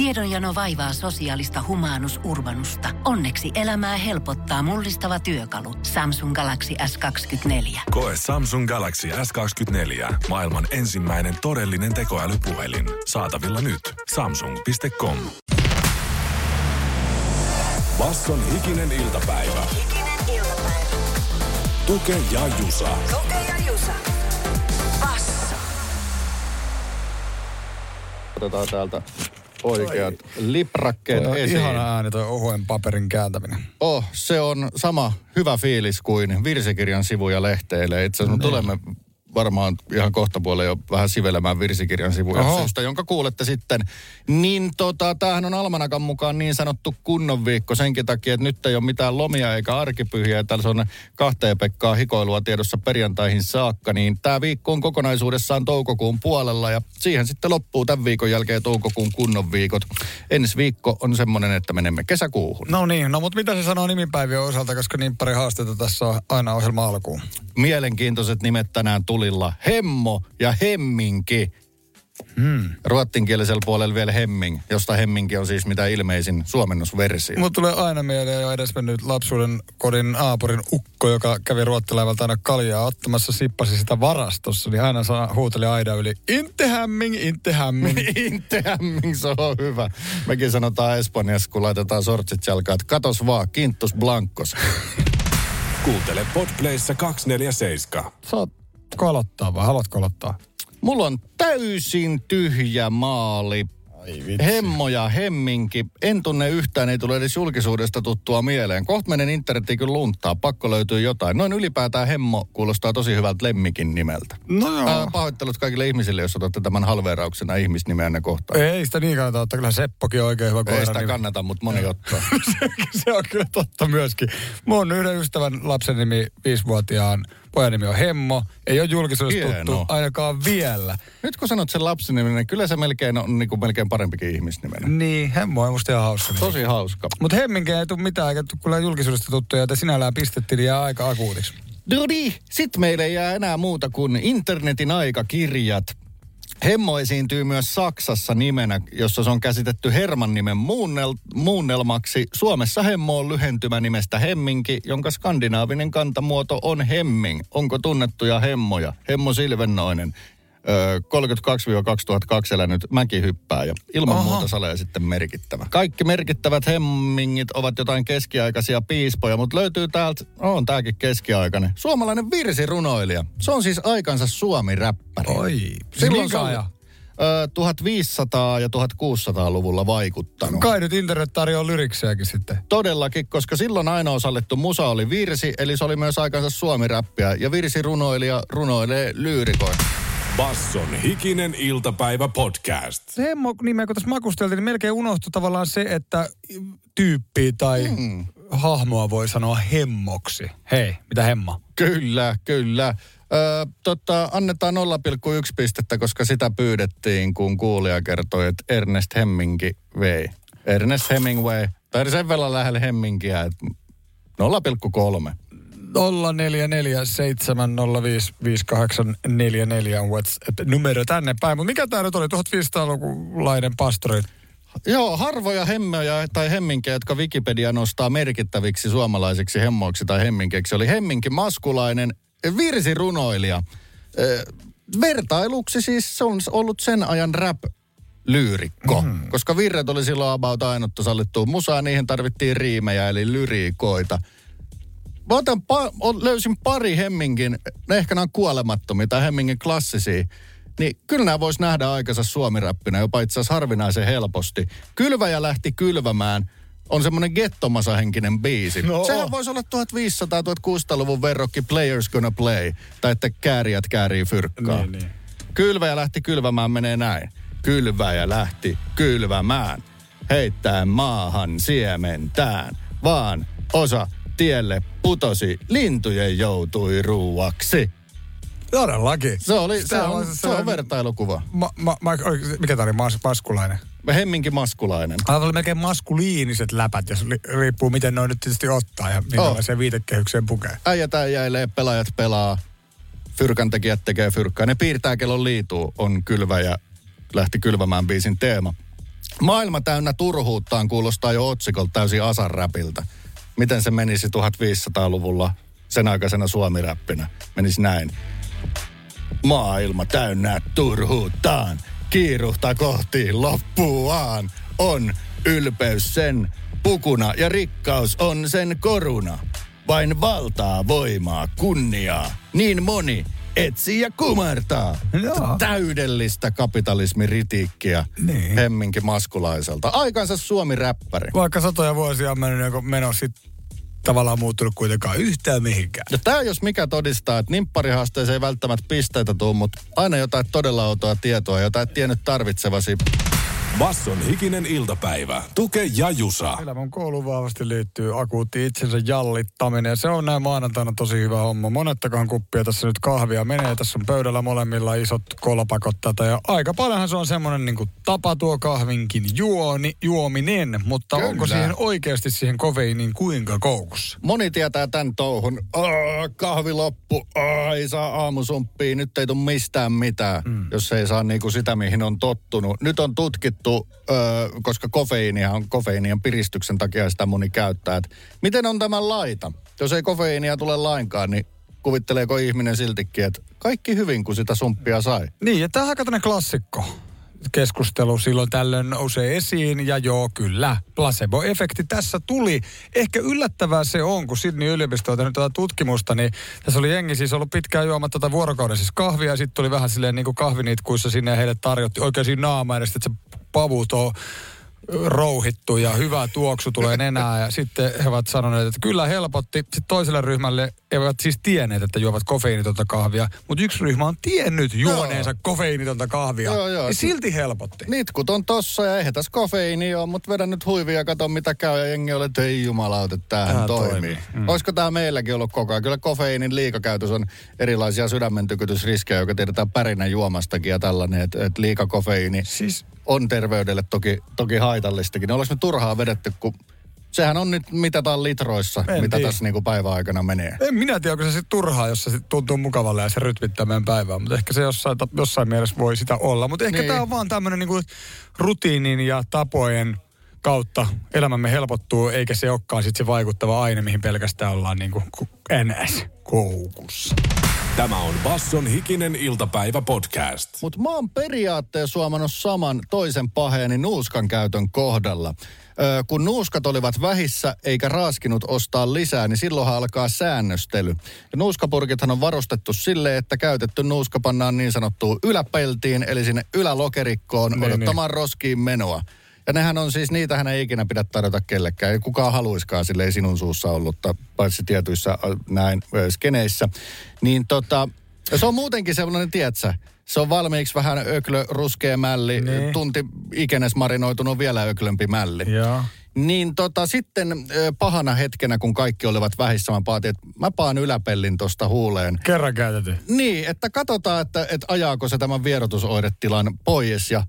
Tiedonjano vaivaa sosiaalista humanus urbanusta. Onneksi elämää helpottaa mullistava työkalu. Samsung Galaxy S24. Koe Samsung Galaxy S24. Maailman ensimmäinen todellinen tekoälypuhelin. Saatavilla nyt. Samsung.com. Basson hikinen iltapäivä. Hikinen iltapäivä. Tuke ja Jusa. Tuke ja Jusa. Basso. Otetaan täältä oikeat liprakkeet Toi esiin. Ihana ääni toi ohuen paperin kääntäminen. Oh, se on sama hyvä fiilis kuin virsikirjan sivuja lehteille. Itse asiassa me tulemme varmaan ihan kohta puolelle jo vähän sivelemään virsikirjan sivuja Oho. syystä, jonka kuulette sitten. Niin tota, tämähän on Almanakan mukaan niin sanottu kunnon viikko senkin takia, että nyt ei ole mitään lomia eikä arkipyhiä. Täällä on kahteen Pekkaa hikoilua tiedossa perjantaihin saakka, niin tämä viikko on kokonaisuudessaan toukokuun puolella ja siihen sitten loppuu tämän viikon jälkeen toukokuun kunnon viikot. Ensi viikko on semmoinen, että menemme kesäkuuhun. No niin, no mutta mitä se sanoo nimipäivien osalta, koska niin pari haasteita tässä on aina ohjelma alkuun. mielenkiintoiset nimet tänään tulilla. Hemmo ja Hemminki. Hmm. Ruottinkielisellä puolella vielä Hemming, josta Hemminki on siis mitä ilmeisin suomennusversio. Mulla tulee aina mieleen jo edesmennyt lapsuuden kodin aapurin ukko, joka kävi ruottilaivalta aina kaljaa ottamassa, sippasi sitä varastossa, niin aina saa, huuteli aida yli, inte hämming, inte hämming. Inte Hemming, se on hyvä. Mekin sanotaan Espanjassa, kun laitetaan sortsit jalkaan, että katos vaan, kintus blankos. Kuuntele Podplayssa 247. Saat kolottaa vai haluatko kolottaa? Mulla on täysin tyhjä maali. Hemmo ja Hemminki. En tunne yhtään, ei tule edes julkisuudesta tuttua mieleen. Kohta menen internetiin kyllä lunttaa, pakko löytyy jotain. Noin ylipäätään Hemmo kuulostaa tosi hyvältä Lemmikin nimeltä. No joo. Ää, pahoittelut kaikille ihmisille, jos otatte tämän halveerauksena ihmisnimeänne kohtaan. Ei sitä niin kannata ottaa, kyllä Seppokin on oikein hyvä Ei koira. sitä niin- kannata, mutta moni ottaa. se on kyllä totta myöskin. Mun yhden ystävän lapsen nimi viisivuotiaan. Pojan nimi on Hemmo. Ei ole julkisuudessa Hienoa. tuttu ainakaan vielä. Nyt kun sanot sen lapsen nimen, niin kyllä se melkein on niin kuin melkein parempikin ihmisnimenä. Niin, Hemmo on musta ihan hauska. nimi. Tosi hauska. Mutta Hemminkin ei tule mitään, eikä kyllä julkisuudesta tuttuja, että sinällään pistettiin niin jää aika akuutiksi. No niin, sit meille ei jää enää muuta kuin internetin aikakirjat. Hemmo esiintyy myös Saksassa nimenä, jossa se on käsitetty Herman nimen muunnel, muunnelmaksi. Suomessa Hemmo on lyhentymä nimestä Hemminki, jonka skandinaavinen kantamuoto on Hemming. Onko tunnettuja Hemmoja? Hemmo Silvennoinen, 32-2002 elänyt mäkihyppääjä. Ilman Oho. muuta salee sitten merkittävä. Kaikki merkittävät Hemmingit ovat jotain keskiaikaisia piispoja, mutta löytyy täältä, on tääkin keskiaikainen, suomalainen virsirunoilija. Se on siis aikansa suomi-räppäri. Oi, Silloin se on ajan? ö, 1500- ja 1600-luvulla vaikuttanut. Kai nyt internet tarjoaa lyriksejäkin sitten. Todellakin, koska silloin ainoa sallittu musa oli virsi, eli se oli myös aikansa suomi-räppiä. Ja virsirunoilija runoilee lyyrikoita. Basson hikinen iltapäivä podcast. Se Hemmo nimeä, kun tässä makusteltiin, niin melkein unohtui tavallaan se, että tyyppi tai Hmm. hahmoa voi sanoa hemmoksi. Hei, mitä hemma? Kyllä, kyllä. Ö, tota, annetaan 0,1 pistettä, koska sitä pyydettiin, kun kuulija kertoi, että Ernest Hemmingi vei. Ernest Hemingway, tai sen verran lähellä Hemmingiä, että 0,3. 0447055844 on WhatsApp-numero tänne päin. Mutta mikä tämä nyt oli, 1500-lukulainen pastori? Joo, harvoja hemmoja tai hemminkejä, jotka Wikipedia nostaa merkittäviksi suomalaisiksi hemmoiksi tai hemminkeiksi, oli hemminki maskulainen virsirunoilija. Ö, vertailuksi siis se on ollut sen ajan rap lyyrikko, mm. koska virret oli silloin about ainutta sallittua musaa, niihin tarvittiin riimejä eli lyriikoita. Mä otan pa- löysin pari Hemminkin, ne ehkä nämä on kuolemattomia tai Hemmingin klassisia, niin kyllä nämä vois nähdä aikansa suomiräppinä jopa itse asiassa harvinaisen helposti. Kylväjä lähti kylvämään on semmoinen gettomasahenkinen biisi. No. Sehän voisi olla 1500-1600-luvun verrokki Players Gonna Play, tai että käärijät käärii fyrkkaa. Niin, niin. Kylväjä lähti kylvämään menee näin. Kylväjä lähti kylvämään, heittäen maahan siementään, vaan osa tielle putosi, lintujen joutui ruuaksi. Todellakin. Se, oli, se, on, se on vertailukuva. Ma, ma, ma, mikä tämä oli, mas, maskulainen? Hemminkin maskulainen. Aivan oli melkein maskuliiniset läpät, jos li, riippuu miten ne nyt tietysti ottaa ja minkälaiseen viitekehykseen pukee. Äijät äijäilee, pelaajat pelaa, fyrkan tekijät tekee fyrkkaa. Ne piirtää kellon liituu, on kylvä ja lähti kylvämään biisin teema. Maailma täynnä turhuuttaan kuulostaa jo otsikolta täysin asan räpiltä. Miten se menisi 1500-luvulla sen aikaisena suomiräppinä? Menisi näin. Maailma täynnä turhuuttaan, kiiruhta kohti loppuaan. On ylpeys sen pukuna ja rikkaus on sen koruna. Vain valtaa, voimaa, kunniaa. Niin moni etsii ja kumartaa. Joo. Täydellistä kapitalismiritiikkiä Niin. hemminkin maskulaiselta. Aikansa Suomi-räppäri. Vaikka satoja vuosia on mennyt, niin meno sit tavallaan muuttunut kuitenkaan yhtään mihinkään. Ja tämä jos mikä todistaa, että nimpparihaasteeseen ei välttämättä pisteitä tule, mutta aina jotain todella outoa tietoa, jota et tiennyt tarvitsevasi. Basson hikinen iltapäivä. Tuke ja Jusa. Elämän kouluun vahvasti liittyy akuutti itsensä jallittaminen. Ja se on näin maanantaina tosi hyvä homma. Monettakaan kuppia tässä nyt kahvia menee. Tässä on pöydällä molemmilla isot kolpakot tätä. Ja aika paljonhan se on semmoinen niin tapa tuo kahvinkin juoni, juominen. Mutta Kyllä. onko siihen oikeasti siihen kofeiiniin kuinka koukussa? Moni tietää tämän touhun. Aa, kahvi loppu, ei saa aamusumppia, nyt ei tule mistään mitään, mm. jos ei saa niinku sitä, mihin on tottunut. Nyt on tutkittu, ö, koska kofeiinia on kofeiinien piristyksen takia sitä moni käyttää. Et miten on tämä laita? Jos ei kofeiinia tule lainkaan, niin kuvitteleeko ihminen siltikin, että kaikki hyvin, kun sitä sumppia sai? Niin, ja tämä on aika klassikko keskustelu silloin tällöin nousee esiin. Ja joo, kyllä, placebo-efekti tässä tuli. Ehkä yllättävää se on, kun Sydney yliopisto on tehnyt tätä tutkimusta, niin tässä oli jengi siis ollut pitkään juomatta tätä vuorokauden siis kahvia, ja sitten tuli vähän silleen niin kuin kahviniitkuissa sinne, ja heille tarjotti oikein siinä naama edestä, että se pavut on rouhittu ja hyvä tuoksu tulee nenää. Ja sitten he ovat sanoneet, että kyllä helpotti. Sitten toiselle ryhmälle eivät siis tienneet, että juovat kofeiinitonta kahvia. Mutta yksi ryhmä on tiennyt juoneensa kofeiinitonta kahvia. Joo, joo. Ja silti helpotti. Nitkut on tossa ja eihän tässä kofeiini ole, mutta vedän nyt huivia ja kato mitä käy ja jengi oli, että ei jumalauta, tämähän Tää toimii. toimii. Mm. Olisiko tämä meilläkin ollut koko ajan? Kyllä kofeiinin liikakäytös on erilaisia sydämen tykytysriskejä, joka tiedetään pärinän juomastakin ja tällainen, että, että liikakofeiini Siis on terveydelle toki, toki haitallistakin. Ne olisi me turhaa vedetty, kun sehän on nyt mitataan litroissa, En mitä tiedä. tässä niin kuin päivän aikana menee. en minä tiedä, onko se sitten turhaa, jos se sit tuntuu mukavalle ja se rytmittää meidän päivää. Mutta ehkä se jossain, jossain mielessä voi sitä olla. Mutta ehkä Niin. tämä on vaan tämmöinen niinku rutiinin ja tapojen kautta elämämme helpottuu, eikä se olekaan sit se vaikuttava aine, mihin pelkästään ollaan niinku ku- NS koukussa. Tämä on Basson hikinen iltapäivä podcast. Mutta mä oon periaatteessa huomannut saman toisen paheeni nuuskan käytön kohdalla. Ö, kun nuuskat olivat vähissä eikä raaskinut ostaa lisää, niin silloinhan alkaa säännöstely. Ja nuuskapurkithan on varustettu silleen, että käytetty nuuska pannaan niin sanottuun yläpeltiin, eli sinne ylälokerikkoon Niin, odottamaan roskiin menoa. Ja nehän on siis, niitähän ei ikinä pidä tarjota kellekään. Ei kukaan haluiskaan, sille ei sinun suussa ollut, paitsi tietyissä äh, näin skeneissä. Niin tota, se on muutenkin sellainen, tietsä, se on valmiiksi vähän öklö, ruskea mälli, Niin. tunti ikenäs marinoitunut vielä öklömpi mälli. Joo. Niin tota, sitten pahana hetkenä, kun kaikki olivat vähissä, mä paatin, että mä paan yläpellin tosta huuleen. Kerran käytetty. Niin, että katsotaan, että, että ajaako se tämän vierotusoiretilan pois ja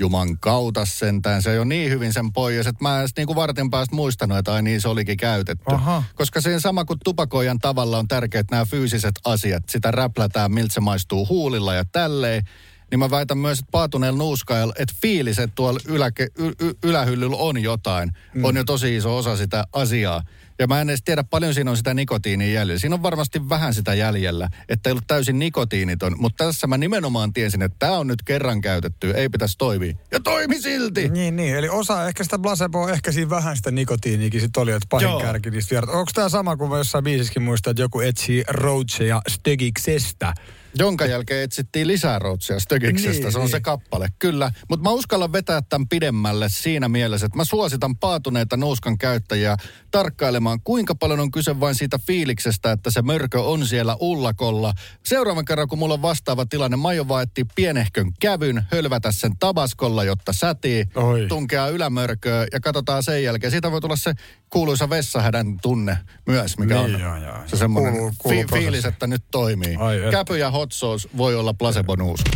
Juman kautta sentään. Se on niin hyvin sen pois, että mä en edes niinku vartin päästä muistanut, että ai niin se olikin käytetty. Aha. Koska siinä sama kuin tupakoijan tavalla on tärkeää, että nämä fyysiset asiat, sitä räplätään, miltä se maistuu huulilla ja tälleen. Niin mä väitän myös, että paatuneella nuuskaajalla, että fiiliset tuolla yläke, y, y, ylähyllyllä on jotain. Mm. On jo tosi iso osa sitä asiaa. Ja mä en edes tiedä, paljon siinä on sitä nikotiinia jäljellä. Siinä on varmasti vähän sitä jäljellä, että ei ollut täysin nikotiiniton. Mutta tässä mä nimenomaan tiesin, että tämä on nyt kerran käytetty, ei pitäisi toimia. Ja toimi silti! Niin, niin. Eli osa ehkä sitä placeboa, ehkä siinä vähän sitä nikotiiniikin sit oli, että pahin Joo. kärki niistä. Onko tämä sama kuin jossain biisissäkin muistan, että joku etsii Roachia Stögiksestä? Jonka jälkeen etsittiin lisää routsia Stögiksestä, Niin, se on niin. se kappale, kyllä. Mutta mä uskallan vetää tämän pidemmälle siinä mielessä, että mä suositan paatuneita nuuskan käyttäjiä tarkkailemaan, kuinka paljon on kyse vain siitä fiiliksestä, että se mörkö on siellä ullakolla. Seuraavan kerran, kun mulla on vastaava tilanne, mä aion vaan etsiä pienehkön kävyn, hölvätä sen tabaskolla, jotta sätii, Oi. tunkea ylämörköä ja katsotaan sen jälkeen. Siitä voi tulla se kuuluisa vessahädän tunne myös, mikä Niin, on joo, joo. se semmoinen Kuuluu- kuuluu fi- fiilis, että nyt toimii. Ai. Käpy ja hot sauce voi olla placebo nuuska.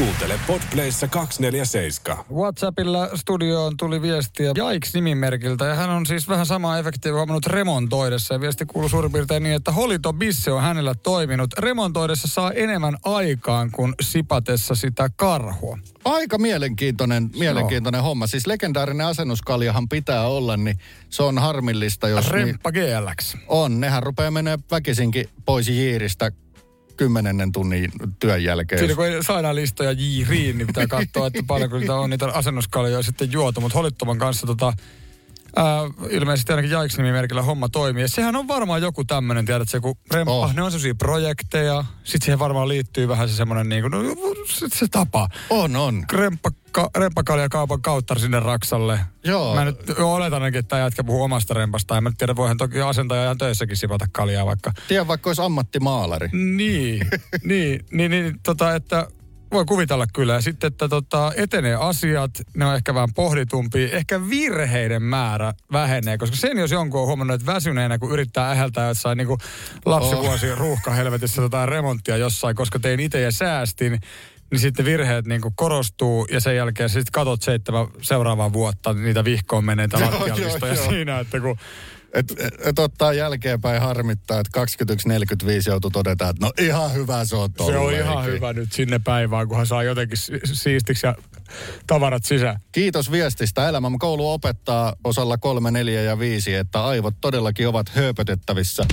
Kuuntele Podplayssa 247. WhatsAppilla studioon tuli viestiä Jaiks-nimimerkiltä ja hän on siis vähän samaa efektiä huomannut remontoidessa. Ja viesti kuuluu suurin piirtein niin, että Holito Bisse on hänellä toiminut. Remontoidessa saa enemmän aikaan kuin sipatessa sitä karhua. Aika mielenkiintoinen, mielenkiintoinen homma. Siis legendaarinen asennuskaljahan pitää olla, niin se on harmillista, jos... Niin, Remppa GLX. on, nehän rupeaa menee väkisinkin pois jiiristä kymmenennen tunnin työn jälkeen. Siinä kun ei saada listoja jiiriin, niin pitää katsoa, että paljonko niitä on niitä asennuskaljoja sitten juotu. Mutta Holittoman kanssa tota, ää, ilmeisesti ainakin Jaiks-nimimerkillä homma toimii. Ja sehän on varmaan joku tämmöinen, tiedätkö, kun remppa, Oh. ne on sellaisia projekteja. Sitten siihen varmaan liittyy vähän se semmoinen niin kuin, no, se, se tapa. On, on. Remppa, ka, kaupan kautta sinne Raksalle. Joo. Mä nyt oletan ainakin, että tämä jätkä puhuu omasta rempasta. En mä nyt tiedä, voihan toki asentaja ihan töissäkin sipata kaljaa vaikka. Tiedän, vaikka olisi ammattimaalari. Niin, niin, niin, niin tota, että voi kuvitella kyllä. Ja sitten, että tota, etenee asiat, ne on ehkä vähän pohditumpia. Ehkä virheiden määrä vähenee, koska sen jos jonkun on huomannut, että väsyneenä, kun yrittää äheltää jossain niin lapsivuosi oh. ruuhkahelvetissä jotain remonttia jossain, koska tein itse ja säästin, niin sitten virheet niin kuin korostuu ja sen jälkeen sitten katot seitsemän seuraavaa vuotta niitä vihkoon menneitä Joo, lattialistoja siinä, että kun Et, et, ottaa jälkeenpäin harmittaa, että 21.45 joutuu todeta, että no ihan hyvä se on Se on ihan hyvä nyt sinne päivään, kunhan saa jotenkin si- siistiksi ja tavarat sisään. Kiitos viestistä. Elämän koulu opettaa osalla 3, 4 ja 5, että aivot todellakin ovat hööpötettävissä.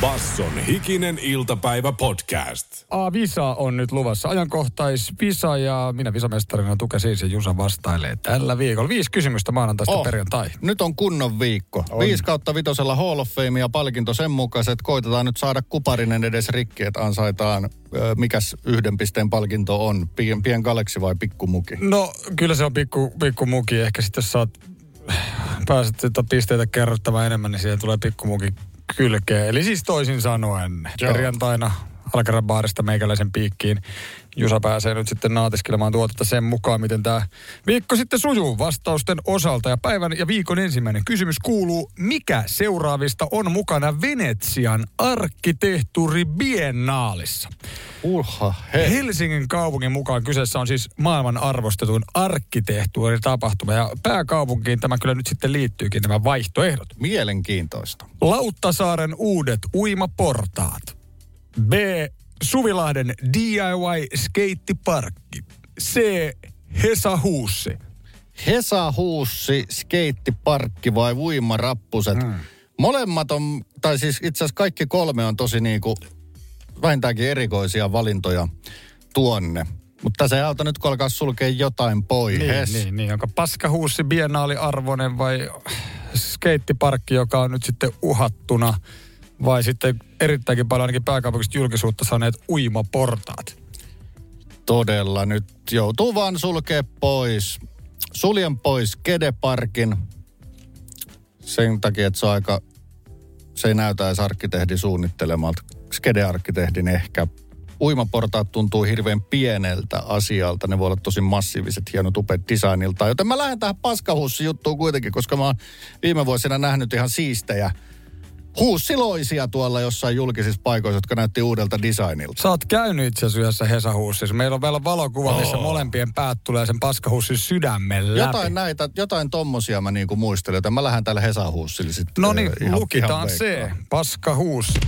Basson hikinen iltapäivä podcast. A, Visa on nyt luvassa. Ajankohtais Visa ja minä Visamestarina Tuke siis ja Jusa vastailee tällä viikolla. Viisi kysymystä maanantaista oh. perjantai. Nyt on kunnon viikko. On. 5 kautta vitosella Hall of Fame ja palkinto sen mukaiset. Koitetaan nyt saada kuparinen edes rikki, että ansaitaan, mikäs yhden pisteen palkinto on. Pien, pien galaksi vai pikkumuki? No, kyllä se on pikku, pikku muki. Ehkä sitten jos saat, pääset pisteitä kerrottamaan enemmän, niin siihen tulee pikkumuki kylkeen. Eli siis toisin sanoen, Joo. perjantaina Alcaran baarista meikäläisen piikkiin. Jusa pääsee nyt sitten naatiskelemaan tuotetta sen mukaan, miten tämä viikko sitten sujuu vastausten osalta. Ja päivän ja viikon ensimmäinen kysymys kuuluu, mikä seuraavista on mukana Venetsian arkkitehtuuri biennaalissa? Uha, he. Helsingin kaupungin mukaan kyseessä on siis maailman arvostetuin arkkitehtuuritapahtuma. Ja pääkaupunkiin tämä kyllä nyt sitten liittyykin nämä vaihtoehdot. Mielenkiintoista. Lauttasaaren uudet uimaportaat. B. Suvilahden DIY-skeittiparkki. C. Hesa Huussi. Hesa Huussi, skeittiparkki vai uimarappuset. Hmm. Molemmat on, tai siis itse asiassa kaikki kolme on tosi niinku vähintäänkin erikoisia valintoja tuonne. Mutta se ei auta nyt, kun alkaa sulkea jotain pois. Niin, niin, niin. Onko paskahuussi bienaaliarvoinen vai skeittiparkki, joka on nyt sitten uhattuna? Vai sitten erittäinkin paljon ainakin pääkaupungista julkisuutta saaneet uimaportaat? Todella nyt joutuu vaan sulkea pois. Suljen pois Kedeparkin. Sen takia, että se on aika, se ei näytä edes arkkitehdin suunnittelemalta. Skede-arkkitehdin ehkä. Uimaportaat tuntuu hirveän pieneltä asialta. Ne voi olla tosi massiiviset, hienot, upeat designilta. Joten mä lähden tähän paskahussi juttuun kuitenkin, koska mä oon viime vuosina nähnyt ihan siistejä huussiloisia tuolla jossain julkisissa paikoissa, jotka näytti uudelta designilta. Sä oot käynyt itse asiassa Hesa Huussissa. Meillä on vielä valokuva, missä molempien päät tulee sen paskahussin sydämen läpi. Jotain näitä, jotain tommosia mä niinku muistelen, joten mä lähden tälle Hesahuussille sitten. No niin, ihan- lukitaan se. Paskahuussi.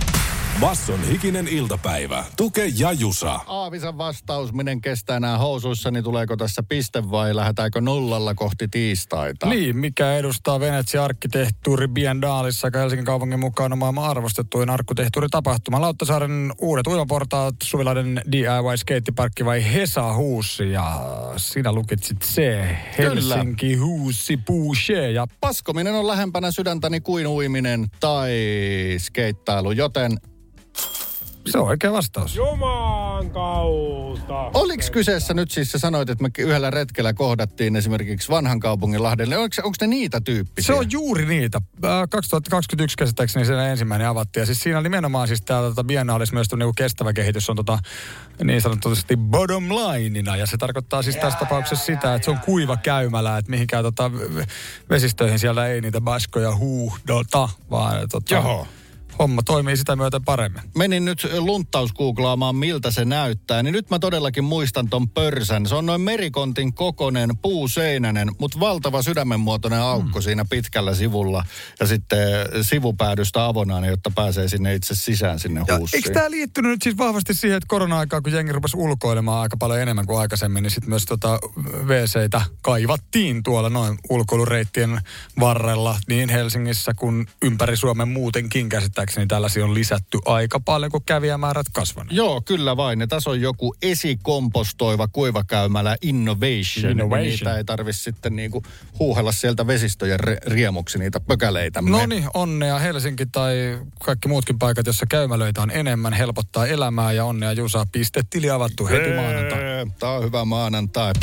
Basson hikinen iltapäivä. Tuke ja Jusa. Aavisan vastaus, miten kestää nämä housuissa, niin tuleeko tässä piste vai lähdetäänkö nollalla kohti tiistaita? Niin, mikä edustaa Venetsia arkkitehtuuri Biennaalissa, joka Helsingin kaupungin mukaan on maailman arvostettuin arkkitehtuuritapahtuma. Lauttasaaren uudet uimaportaat, Suvilaiden DIY-skeittiparkki vai Hesa Huussi ja sinä lukitsit se Helsinki Huussi Boucher ja Paskominen on lähempänä sydäntäni kuin uiminen tai skeittailu, joten se on oikea vastaus. Juman kautta. Oliko kyseessä nyt siis, sä sanoit, että me yhdellä retkellä kohdattiin esimerkiksi vanhan kaupungin Lahdelle. Onko, onko ne niitä tyyppisiä? Se on juuri niitä. Äh, 2021 käsittääkseni se ensimmäinen avattiin. Ja siis siinä nimenomaan siis täällä tota biennaalissa myös niinku kestävä kehitys on tota, niin sanotusti bottom lineina. Ja se tarkoittaa siis tässä tapauksessa sitä, että se on kuiva käymälä, että mihinkään tota, vesistöihin siellä ei niitä baskoja huuhdota, vaan tota, Joo. Homma toimii sitä myöten paremmin. Menin nyt lunttausgooglaamaan, miltä se näyttää, niin nyt mä todellakin muistan ton pörsän. Se on noin merikontin kokonen, puuseinänen, mutta valtava sydämenmuotoinen aukko mm. siinä pitkällä sivulla. Ja sitten sivupäädystä avonainen, jotta pääsee sinne itse sisään sinne Ja huussiin. eikö tämä liittynyt nyt siis vahvasti siihen, että korona-aikaa, kun jengi rupesi ulkoilemaan aika paljon enemmän kuin aikaisemmin, niin sitten myös tota WCitä kaivattiin tuolla noin ulkoilureittien varrella niin Helsingissä kuin ympäri Suomen muutenkin käsittääkseni tällaisia on lisätty aika paljon, kun kävijämäärät kasvanut. Joo, kyllä vain. Ja tässä on joku esikompostoiva kuivakäymälä Innovation. Innovation. Niin Niitä ei tarvitse sitten niinku huuhella sieltä vesistöjen re- riemuksi niitä pökäleitä. No niin, onnea Helsinki tai kaikki muutkin paikat, jossa käymälöitä on enemmän, helpottaa elämää ja onnea Jusa. Pistetili avattu heti maanantai. Tämä on hyvä maanantai.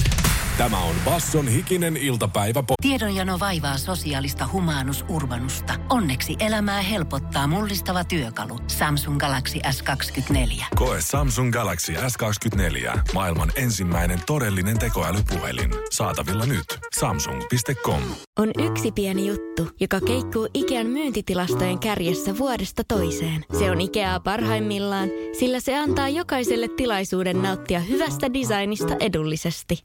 Tämä on Basson hikinen iltapäivä. po- Tiedonjano vaivaa sosiaalista humanus urbanusta. Onneksi elämää helpottaa mullistava työkalu. Samsung Galaxy S24. Koe Samsung Galaxy S24. Maailman ensimmäinen todellinen tekoälypuhelin. Saatavilla nyt. Samsung.com. On yksi pieni juttu, joka keikkuu Ikean myyntitilastojen kärjessä vuodesta toiseen. Se on Ikeaa parhaimmillaan, sillä se antaa jokaiselle tilaisuuden nauttia hyvästä designista edullisesti.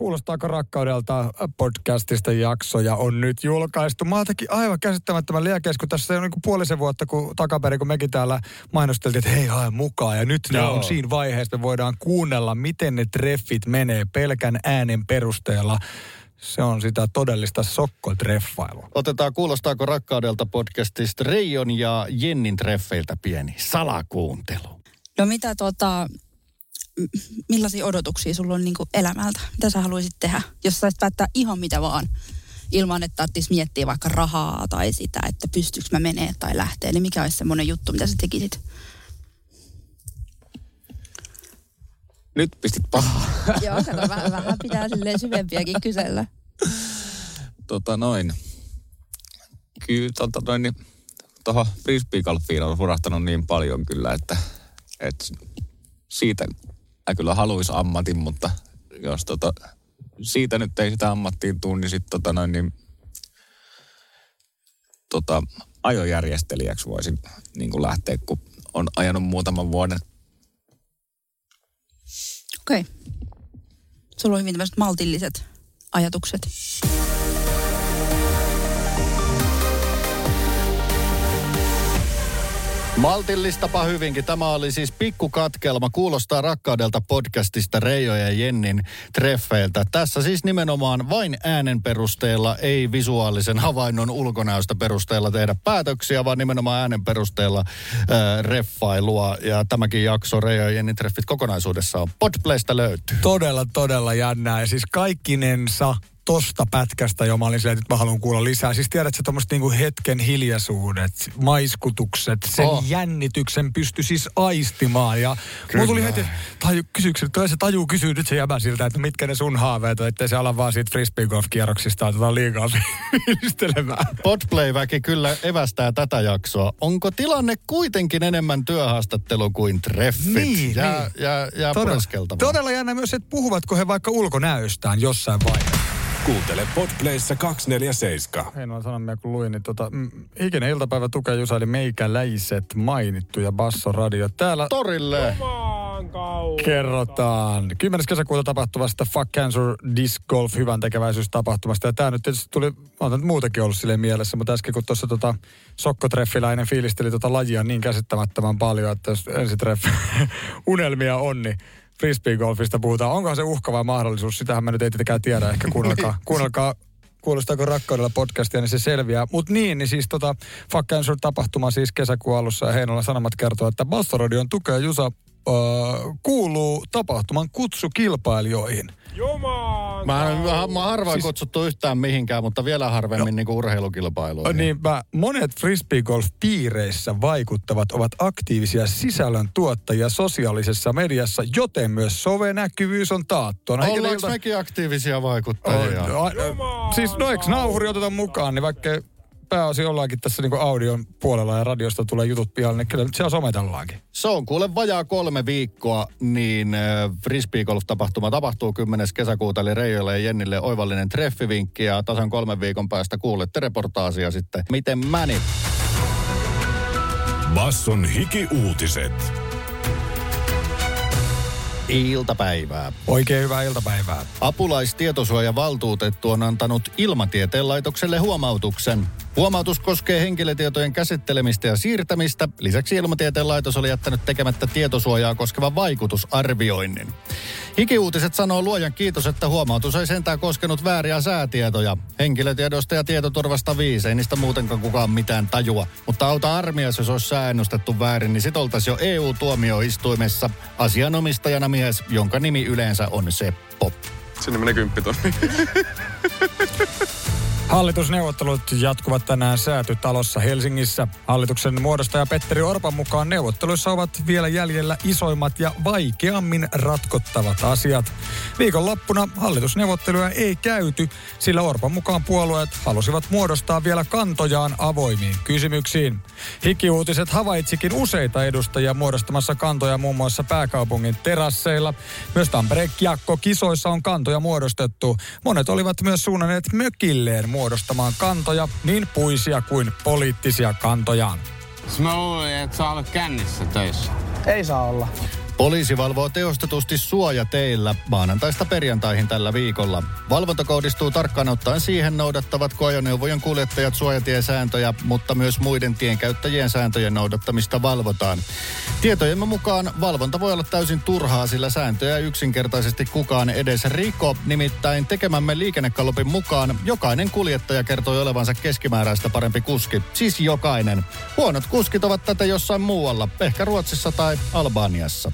Kuulostaako rakkaudelta podcastista jaksoja on nyt julkaistu. Mä oon aivan käsittämättömän liekeis, kun tässä on niin kuin puolisen vuotta kun takaperin, kun mekin täällä mainosteltiin, että hei hae mukaan. Ja nyt ne Joo. on siinä vaiheessa, me voidaan kuunnella, miten ne treffit menee pelkän äänen perusteella. Se on sitä todellista sokkotreffailua. Otetaan Kuulostaako rakkaudelta podcastista Reijon ja Jennin treffeiltä pieni salakuuntelu. No mitä tota, millaisia odotuksia sulla on niinku elämältä? Mitä sä haluaisit tehdä, jos saisit päättää ihan mitä vaan? Ilman, että tarvitsisi miettiä vaikka rahaa tai sitä, että pystyykö mä menee tai lähtee. Niin mikä olisi semmoinen juttu, mitä sä tekisit? Nyt pistit pahaa. Joo, kato, vähän, vähän pitää silleen syvempiäkin kysellä. tota noin. Kyllä tota noin, niin tuohon frisbeegolfiin on hurahtanut niin paljon kyllä, että, että siitä mä kyllä haluais ammatin, mutta jos tota, siitä nyt ei sitä ammattiin tuu, niin sitten tota noin, niin, tota, ajojärjestelijäksi voisin niin kuin lähteä, kun on ajanut muutaman vuoden Okei. Okay. Sulla on hyvin tämmöiset maltilliset ajatukset. Maltillistapa hyvinkin. Tämä oli siis pikkukatkelma. Kuulostaa rakkaudelta podcastista Reijo ja Jennin treffeiltä. Tässä siis nimenomaan vain äänen perusteella, ei visuaalisen havainnon ulkonäöstä perusteella tehdä päätöksiä, vaan nimenomaan äänen perusteella äh, reffailua. Ja tämäkin jakso Reijo ja Jennin treffit kokonaisuudessaan Podplaysta löytyy. Todella, todella jännää. Ja siis kaikkinensa tosta pätkästä jo mä olin silleen, että mä haluan kuulla lisää. Siis tiedät sä tommoset niinku hetken hiljaisuudet, maiskutukset, sen Oh. jännityksen pysty siis aistimaan. Ja mulla tuli heti, taju, kysyykö, tulee se taju kysyy nyt se jäbä siltä, että mitkä ne sun haaveet on, ettei se ala vaan siitä frisbee-golf-kierroksista otetaan liikaa fiilistelemään. Podplay-väki kyllä evästää tätä jaksoa. Onko tilanne kuitenkin enemmän työhaastattelu kuin treffit? Niin, jää, niin. Jää, jää pureskeltavaa. todella jännä myös, että puhuvatko he vaikka ulkonäöstään jossain vaiheessa. Kuuntele Podplayssa 247. Hienoa sanomia, kun luin, niin tota, mm, hikinen iltapäivä tukee Jusa, eli meikäläiset mainittu ja Basso Radio. Täällä Torille. Kerrotaan 10. kesäkuuta tapahtuvasta Fuck Cancer Disc Golf hyvän tekeväisyystapahtumasta. Ja tämä nyt tietysti tuli, on nyt muutenkin ollut silleen mielessä, mutta äsken kun tuossa tota, sokkotreffiläinen fiilisteli tota lajia niin käsittämättömän paljon, että jos ensitreffi unelmia on, niin frisbeegolfista puhutaan. Onkohan se uhka vai mahdollisuus? Sitähän mä nyt ei tietenkään tiedä. Ehkä kuunnelkaa, kuunnelkaa kuulostaako rakkaudella podcastia, niin se selviää. Mutta niin, niin siis tota, Fuck Cancer tapahtuma siis kesäkuun alussa ja Heinolan Sanomat kertoo, että Bastoradion tukea Jusa öö, kuuluu tapahtuman kutsukilpailijoihin. Jumaan Mä, mä, mä harvoin Siis- kutsuttu yhtään mihinkään, mutta vielä harvemmin no. niin urheilukilpailuihin. Niinpä monet frisbeegolf-piireissä vaikuttavat ovat aktiivisia sisällön tuottajia sosiaalisessa mediassa, joten myös sovenäkyvyys on taattua. No, Ollaanko ilta- mekin aktiivisia vaikuttajia? On, a, a, siis no eikö nauhuri oteta mukaan, niin vaikka pääosin ollaankin tässä niin audion puolella ja radiosta tulee jutut pihalle, niin kyllä nyt siellä sometellaankin. Se on kuule vajaa kolme viikkoa, niin äh, frisbeegolf-tapahtuma tapahtuu 10. kesäkuuta, eli Reijolle ja Jennille oivallinen treffivinkki, ja tasan kolmen viikon päästä kuulette reportaasia sitten, miten meni. Basson hiki-uutiset. Iltapäivää. Oikein hyvää iltapäivää. Apulaistietosuojavaltuutettu on antanut Ilmatieteen laitokselle huomautuksen. Huomautus koskee henkilötietojen käsittelemistä ja siirtämistä. Lisäksi Ilmatieteen laitos oli jättänyt tekemättä tietosuojaa koskevan vaikutusarvioinnin. Hikiuutiset sanoo luojan kiitos, että huomautus ei sentään koskenut vääriä säätietoja. Henkilötiedosta ja tietoturvasta viisi, ei niistä muutenkaan kukaan mitään tajua. Mutta auta armias, jos olisi säännöstetty väärin, niin sit oltaisiin jo EU-tuomioistuimessa asianomistajana mies, jonka nimi yleensä on Seppo. Sinne menee kymppitonni. Hallitusneuvottelut jatkuvat tänään säätytalossa Helsingissä. Hallituksen muodostaja Petteri Orpan mukaan neuvotteluissa ovat vielä jäljellä isoimmat ja vaikeammin ratkottavat asiat. Viikonloppuna hallitusneuvotteluja ei käyty, sillä Orpan mukaan puolueet halusivat muodostaa vielä kantojaan avoimiin kysymyksiin. Hikiuutiset havaitsikin useita edustajia muodostamassa kantoja muun muassa pääkaupungin terasseilla. Myös Tampereen kisoissa on kantoja muodostettu. Monet olivat myös suunnanneet mökilleen muodostamaan kantoja, niin puisia kuin poliittisia kantojaan. Mä luulin, että sä olet kännissä töissä. Ei saa olla. Poliisi valvoo teostetusti suojateillä maanantaista perjantaihin tällä viikolla. Valvonta kohdistuu tarkkaan ottaen siihen, noudattavatko ajoneuvojen kuljettajat suojatiesääntöjä, mutta myös muiden tienkäyttäjien sääntöjen noudattamista valvotaan. Tietojemme mukaan valvonta voi olla täysin turhaa, sillä sääntöjä yksinkertaisesti kukaan edes riko. Nimittäin tekemämme liikennekalupin mukaan jokainen kuljettaja kertoi olevansa keskimääräistä parempi kuski. Siis jokainen. Huonot kuskit ovat tätä jossain muualla, ehkä Ruotsissa tai Albaniassa.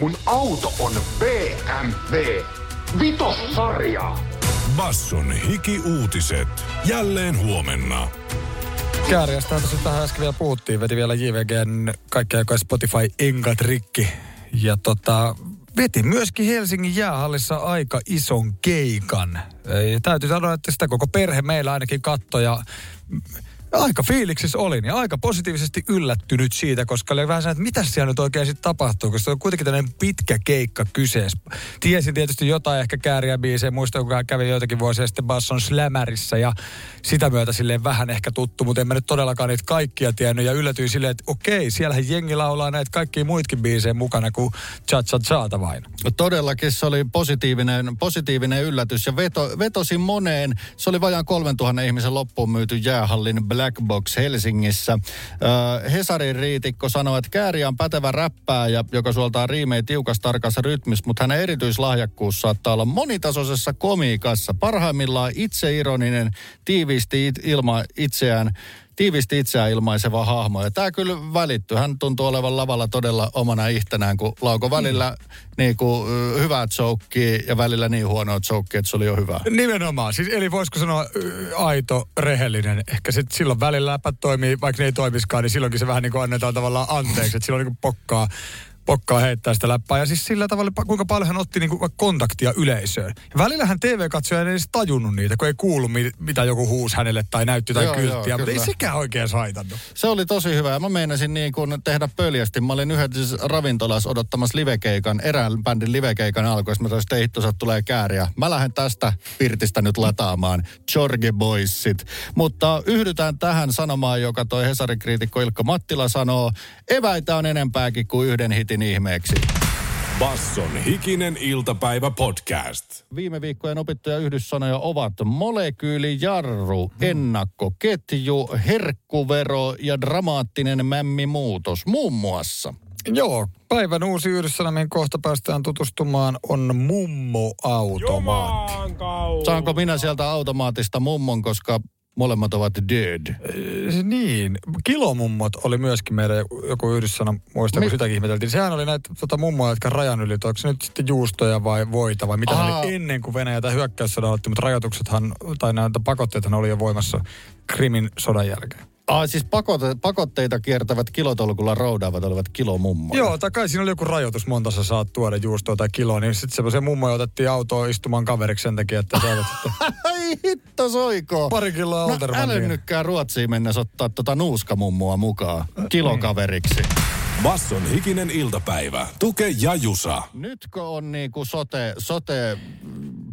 Mun auto on BMW. Vitossarja. Basson hiki-uutiset. Jälleen huomenna. Kääriästä tässä tähän äsken vielä puhuttiin, veti vielä JVGn kaikkea joka Spotify enkat rikki. Ja tota, veti myöskin Helsingin jäähallissa aika ison keikan. Ei, täytyy sanoa, että sitä koko perhe meillä ainakin aika fiiliksissä olin ja aika positiivisesti yllättynyt siitä, koska oli vähän sellainen, että mitä siellä nyt oikein sitten tapahtuu, koska se on kuitenkin tämmöinen pitkä keikka kyseessä. Tiesin tietysti jotain ehkä kääriä biisejä, muistan kun kävin joitakin vuosia sitten Basson Slämärissä ja sitä myötä silleen vähän ehkä tuttu, mutta en mä nyt todellakaan niitä kaikkia tiennyt ja yllätyin silleen, että okei, siellähän jengi laulaa näitä kaikkia muitkin biisejä mukana kuin Cha Cha Chaata vain. Todellakin se oli positiivinen, positiivinen yllätys ja veto, vetosi moneen. Se oli vajaan 3000 ihmisen loppuun myyty jäähallin Box Helsingissä. Ö, Hesarin riitikko sanoi, että Kääriä on pätevä räppääjä, joka suoltaa riimejä tiukas tarkassa rytmissä, mutta hänen erityislahjakkuus saattaa olla monitasoisessa komiikassa. Parhaimmillaan itseironinen, tiiviisti ilma itseään tiivisti itseään ilmaiseva hahmo. Ja tämä kyllä välittyy. Hän tuntuu olevan lavalla todella omana ihtenään, kun lauko välillä mm. niin kuin, hyvää joukkia ja välillä niin huonoa joukkia, että se oli jo hyvä. Nimenomaan. Siis, eli voisiko sanoa aito, rehellinen. Ehkä sit silloin välillä läpät toimii, vaikka ne ei toimiskaan, niin silloinkin se vähän niin kuin annetaan tavallaan anteeksi. Että silloin niin kuin pokkaa pokkaa heittää sitä läppää. Ja siis sillä tavalla, kuinka paljon hän otti niinku vaikka kontaktia yleisöön. Ja välillähän TV-katsoja ei edes tajunnut niitä, kun ei kuulu, mi- mitä joku huus hänelle tai näytti tai Joo, kylttiä. joo, mutta ei sekään oikein saitannut. Se oli tosi hyvä. Mä meinasin niin kuin tehdä pöljästi. Mä olin yhdessä ravintolassa odottamassa livekeikan, erään bändin livekeikan alkoi. Mä toisin, että hitto, tulee kääriä. Mä lähden tästä Pirtistä nyt lataamaan. Jorge Boysit. Mutta yhdytään tähän sanomaan, joka toi Hesarin kriitikko Ilkka Mattila sanoo. Eväitä on enempääkin kuin yhden hitin ihmeeksi. Basson hikinen iltapäivä podcast. Viime viikkojen opittuja yhdyssanoja ovat molekyylijarru, ennakkoketju, herkkuvero ja dramaattinen mämmimuutos muun muassa. Joo, päivän uusi yhdyssana, mihin kohta päästään tutustumaan, on mummoautomaatti. Saanko minä sieltä automaatista mummon, koska molemmat ovat dead? Eh, Niin, kilomummot oli myöskin meidän joku yhdyssana, muistan kun Mi- sitäkin ihmeteltiin. Sehän oli näitä tota, mummoja, jotka rajan yli, onko se nyt sitten juustoja vai voita vai mitä Aa. oli ennen kuin Venäjä tai hyökkäyssodan otti, mutta rajoituksethan tai näitä pakotteethan oli jo voimassa Krimin sodan jälkeen. Ah, siis pakote, pakotteita kiertävät kilotolkulla roudaavat olivat kilomummoja. Joo, tai kai siinä oli joku rajoitus, monta sä saat tuoda juustoa tai kiloa, niin sitten semmoisen mummo otettiin autoon istumaan kaveriksi sen takia, että saavat sitten Ai hitto soiko. pari kiloa No älynnykkää Ruotsiin mennä ottaa tota nuuskamummoa mukaan kilokaveriksi. Basson hikinen iltapäivä. Tuke ja Jusa. Nytkö on niinku sote, sote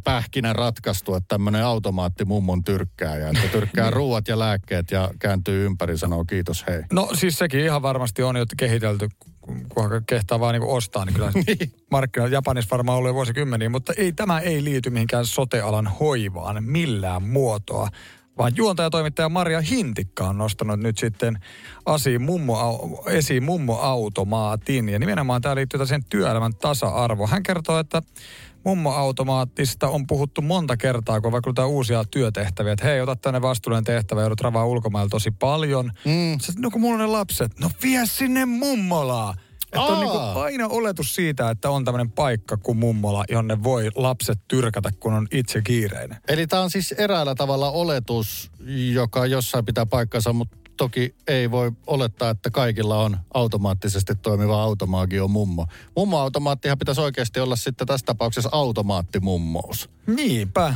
pähkinä ratkaistu, että tämmöinen automaatti mummon tyrkkääjä, että tyrkkää ruuat ja lääkkeet ja kääntyy ympäri sanoo kiitos hei. No siis sekin ihan varmasti on jo kehitelty, kun- kunhan kehtaa vaan niinku ostaa, niin kyllä markkinoilla Japanissa varmaan ollut jo vuosikymmeniä, mutta ei, tämä ei liity mihinkään sotealan hoivaan millään muotoa. Vaan juontajatoimittaja Maria Hintikka on nostanut nyt sitten asiin mummo, esiin mummoautomaatin. Ja nimenomaan tämä liittyy sen työelämän tasa-arvo. Hän kertoo, että mummoautomaattista on puhuttu monta kertaa, kun on vaikka uusia työtehtäviä. Että hei, ota tänne vastuullinen tehtävä, joudut ravaa ulkomailla tosi paljon. Mm. Sä, no kun mulla on ne lapset, no vie sinne mummolaan. Että on Aa. niinku aina oletus siitä, että on tämmöinen paikka kuin mummola, jonne voi lapset tyrkätä, kun on itse kiireinen. Eli tämä on siis eräällä tavalla oletus, joka jossain pitää paikkansa, mutta toki ei voi olettaa, että kaikilla on automaattisesti toimiva automaagio mummo. Mummo-automaattihan pitäisi oikeasti olla sitten tässä tapauksessa automaattimummous. Niinpä.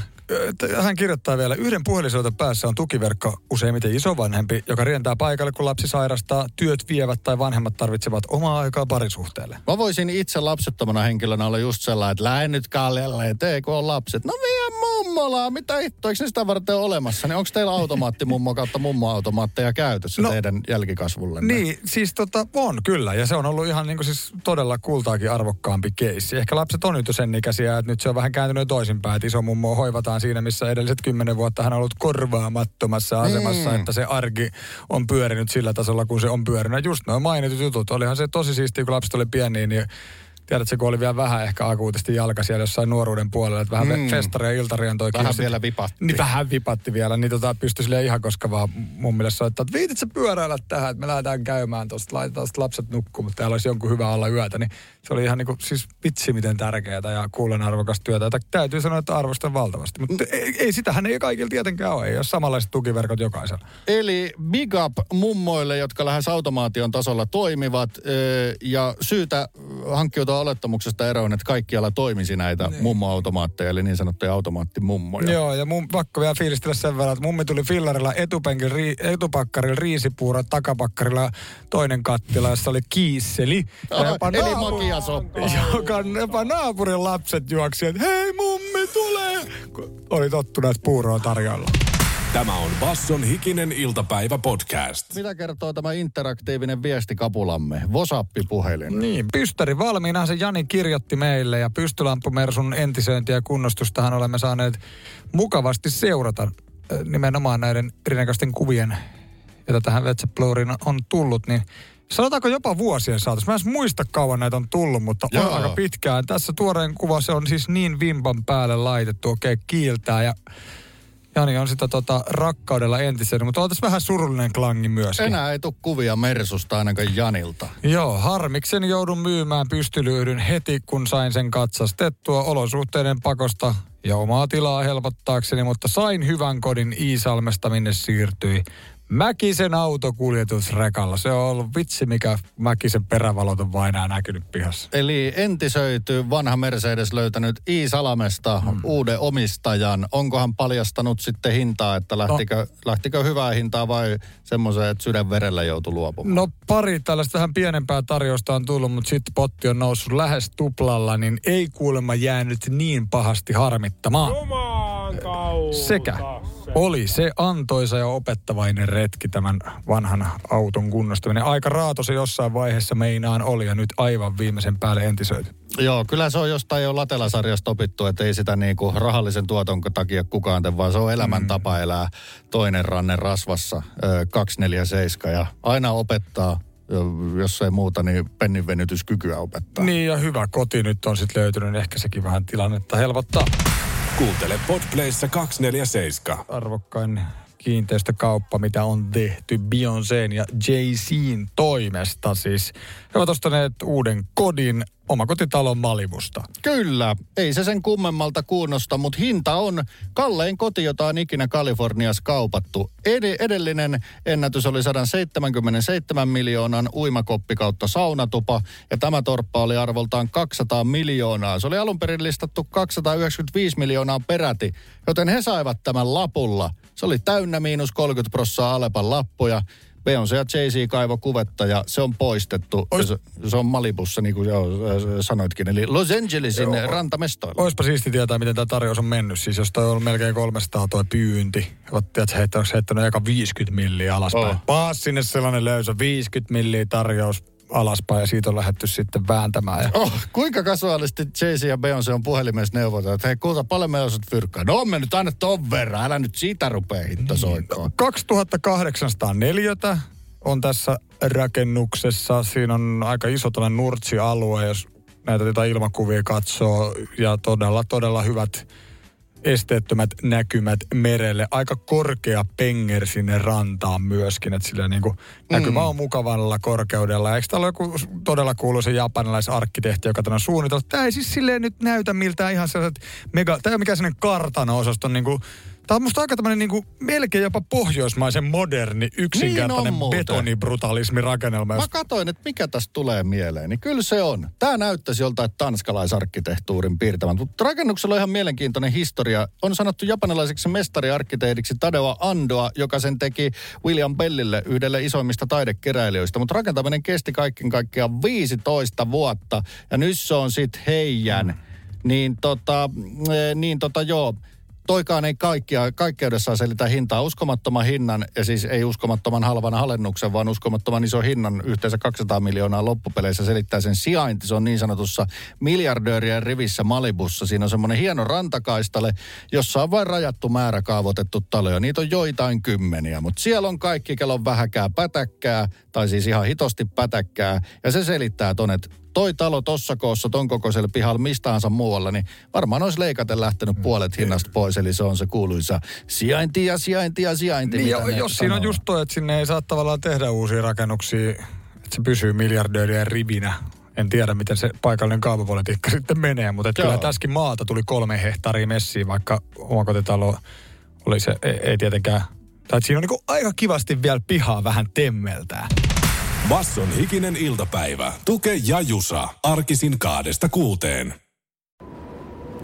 Hän kirjoittaa vielä, yhden puhelisoiton päässä on tukiverkko, useimmiten isovanhempi, joka rientää paikalle, kun lapsi sairastaa, työt vievät tai vanhemmat tarvitsevat omaa aikaa parisuhteelle. Mä voisin itse lapsettomana henkilönä olla just sellainen, että lähde nyt Kaljelle, tee kun on lapset. No vie mummolaa, mitä hitto, eikö ne sitä varten ole olemassa? Niin onko teillä automaattimummo kautta mummoautomaatteja käytössä no, teidän jälkikasvulle? Niin, siis tota, on kyllä. Ja se on ollut ihan niin kuin siis todella kultaakin arvokkaampi keissi. Ehkä lapset on nyt jo sen ikäisiä, että nyt se on vähän kääntynyt toisinpäin. Että iso mummo hoivataan siinä, missä edelliset kymmenen vuotta hän on ollut korvaamattomassa asemassa, Mm. että se arki on pyörinyt sillä tasolla, kun se on pyörinyt. Just noin mainitut jutut. Olihan se tosi siistiä, kun lapset oli pieniä, niin tiedätkö, kun oli vielä vähän ehkä akuutisti jalka siellä jossain nuoruuden puolella, että vähän Mm. mm. festari ja iltarien toi Vähän kiusi. vielä vipatti. Niin vähän vipatti vielä, niin tota pystyi silleen ihan koska vaan mun mielestä soittaa, että viitit sä pyöräillä tähän, että me lähdetään käymään tuosta, laitetaan sit lapset nukkumaan, mutta täällä olisi jonkun hyvä olla yötä, niin se oli ihan niinku, siis vitsi miten tärkeää ja kuulen arvokasta työtä, että täytyy sanoa, että arvostan valtavasti, mutta ei, ei sitähän ei kaikilla tietenkään ole, ei ole samanlaiset tukiverkot jokaisella. Eli big up mummoille, jotka lähes automaation tasolla toimivat ja syytä hankkiutua olettamuksesta eroon, että kaikkialla toimisi näitä niin. mummoautomaatteja, eli niin sanottuja automaattimummoja. Joo, ja mun pakko vielä fiilistellä sen verran, että mummi tuli fillarilla etupenkin, ri, etupakkarilla riisipuuro, takapakkarilla toinen kattila, jossa oli kiisseli. Ja jopa eli naapu- makiasoppa. Joka jopa naapurin lapset juoksi, että hei mummi tulee! Kun Oli tottunut, että puuroa tarjolla. Tämä on Basson hikinen iltapäivä podcast. Mitä kertoo tämä interaktiivinen viestikapulamme? Vosappi-puhelin. Niin, pystäri valmiina se Jani kirjoitti meille ja pystylamppumersun entisöintiä ja kunnostustahan olemme saaneet mukavasti seurata nimenomaan näiden erinäköisten kuvien, joita tähän Whatsapp-louriin on tullut, niin sanotaanko jopa vuosien saatossa. Mä en muista kauan näitä on tullut, mutta on aika pitkään. Tässä tuoreen kuva se on siis niin vimpan päälle laitettu, okei kiiltää ja Jani on sitä tota, rakkaudella entisöinyt, mutta on tässä vähän surullinen klangi myöskin. Enää ei tule kuvia Mersusta ainakaan Janilta. Joo, harmiksen joudun myymään pystylyydyn heti, kun sain sen katsastettua olosuhteiden pakosta ja omaa tilaa helpottaakseni, mutta sain hyvän kodin Iisalmesta, minne siirtyi Mäkisen autokuljetusrekalla. Se on ollut vitsi, mikä Mäkisen perävalot on vain enää näkynyt pihassa. Eli entisöity vanha Mercedes löytänyt Iisalamesta hmm. uuden omistajan. Onkohan paljastanut sitten hintaa, että lähtikö, no. lähtikö hyvää hintaa vai semmoiseen, että sydän verellä joutui luopumaan? No pari tällaista vähän pienempää tarjousta on tullut, mutta sitten potti on noussut lähes tuplalla, niin ei kuulemma jäänyt niin pahasti harmittamaan. Juman kautta. Sekä oli se antoisa ja opettavainen retki tämän vanhan auton kunnostaminen. Aika raato se jossain vaiheessa meinaan oli ja nyt aivan viimeisen päälle entisöity. Joo, kyllä se on jostain jo Latelasarjasta opittu, että ei sitä niinku rahallisen tuoton takia kukaan tee, vaan se on elämäntapa elää toinen ranne rasvassa, ö, 247 ja aina opettaa, jos ei muuta, niin penninvenytyskykyä opettaa. Niin ja hyvä koti nyt on sitten löytynyt, niin ehkä sekin vähän tilannetta helpottaa. Kuuntele Podplayssa 247. Arvokkain kiinteistökauppa, mitä on tehty Beyoncé'n ja Jay-Z'n toimesta. Siis he ovat ostaneet uuden kodin omakotitalon Malibusta. Kyllä, ei se sen kummemmalta kuunnosta, mutta hinta on kallein koti, jota on ikinä Kaliforniassa kaupattu. Ed- edellinen ennätys oli 177 miljoonan uimakoppi kautta saunatupa, ja tämä torppa oli arvoltaan 200 miljoonaa. Se oli alun perin listattu 295 miljoonaa peräti, joten he saivat tämän lapulla. Se oli täynnä miinus 30 prossaa Alepan lappuja. Beyoncé ja Jay-Z kaivo kuvetta ja se on poistettu. Ois- Se, se on Malibussa, niin kuin jo sanoitkin, eli Los Angelesin Joo. rantamestoilla. Oispa siisti tietää, miten tämä tarjous on mennyt. Siis jos toi on melkein 300 tuo pyynti. Oot, tiedätkö, heittänyt, heittänyt eka 50 milliä alaspäin. Oh. Paas sinne sellainen löysä 50 milliä tarjous alaspäin ja siitä on lähdetty sitten vääntämään. Ja Oh, kuinka kasuaalisti Jay-Z ja Beyoncé on puhelimessa neuvoteltu, että hei kuulta, paljon me osat fyrkkaa. No on me nyt aina ton verran, älä nyt siitä rupee hitto soikkoon. 2800 neliötä on tässä rakennuksessa. Siinä on aika iso tällainen nurtsialue, jos näitä ilmakuvia katsoo. Ja todella, todella hyvät esteettömät näkymät merelle. Aika korkea penger sinne rantaan myöskin, että sillä niin kuin näkymä on mukavalla korkeudella. Eikö täällä ole joku todella kuuluisa japanilaisarkkitehti, joka tämän suunniteltu? Tämä ei siis silleen nyt näytä miltä ihan sellaiset mega, tämä ei ole mikään sellainen kartano-osaston niin kuin, Tämä on musta aika tämmöinen niin melkein jopa pohjoismaisen moderni, yksinkertainen Niin on muuten. betonibrutalismi rakennelma. Mä katoin, että mikä tästä tulee mieleen, niin kyllä se on. Tämä näyttäisi joltain tanskalaisarkkitehtuurin piirtämän, mutta rakennuksella on ihan mielenkiintoinen historia. On sanottu japanilaiseksi mestariarkkitehdiksi Tadeo Andoa, joka sen teki William Bellille, yhdelle isoimmista taidekeräilijöistä. Mutta rakentaminen kesti kaiken kaikkiaan 15 vuotta, ja nyt se on sitten heijän. Mm. Niin tota, eh, niin tota joo, toikaan ei kaikkia, kaikkeudessaan selitä hintaa. Uskomattoman hinnan, ja siis ei uskomattoman halvan alennuksen, vaan uskomattoman iso hinnan, yhteensä 200 miljoonaa loppupeleissä selittää sen sijainti. Se on niin sanotussa miljardöörien rivissä Malibussa. Siinä on semmoinen hieno rantakaistale, jossa on vain rajattu määrä kaavoitettu taloja. Niitä on joitain kymmeniä, mutta siellä on kaikki, kello on vähäkää pätäkkää, tai siis ihan hitosti pätäkkää. Ja se selittää ton, että toi talo tossa koossa, ton kokoisella pihalla, mistahansa muualla, niin varmaan olisi leikaten lähtenyt puolet hinnasta pois. Eli se on se kuuluisa sijainti ja sijainti ja sijainti. Niin, jo, jos siinä on just toi, että sinne ei saa tavallaan tehdä uusia rakennuksia, että se pysyy miljardöörien rivinä. En tiedä, miten se paikallinen kaavapolitiikka sitten menee, mutta kyllä tässäkin maalta tuli kolme hehtaaria messiä, vaikka omakotitalo oli se, ei, ei tietenkään, tai siinä on niinku aika kivasti vielä pihaa vähän temmeltää. Basson hikinen iltapäivä. Tuke ja Jusa. Arkisin kaadesta kuuteen.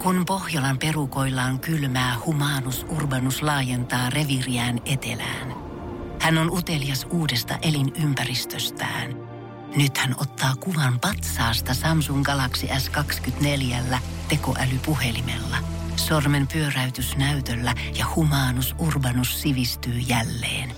Kun Pohjolan perukoillaan kylmää, humanus urbanus laajentaa reviriään etelään. Hän on utelias uudesta elinympäristöstään. Nyt hän ottaa kuvan patsaasta Samsung Galaxy S24 tekoälypuhelimella. Sormen pyöräytys näytöllä ja humanus urbanus sivistyy jälleen.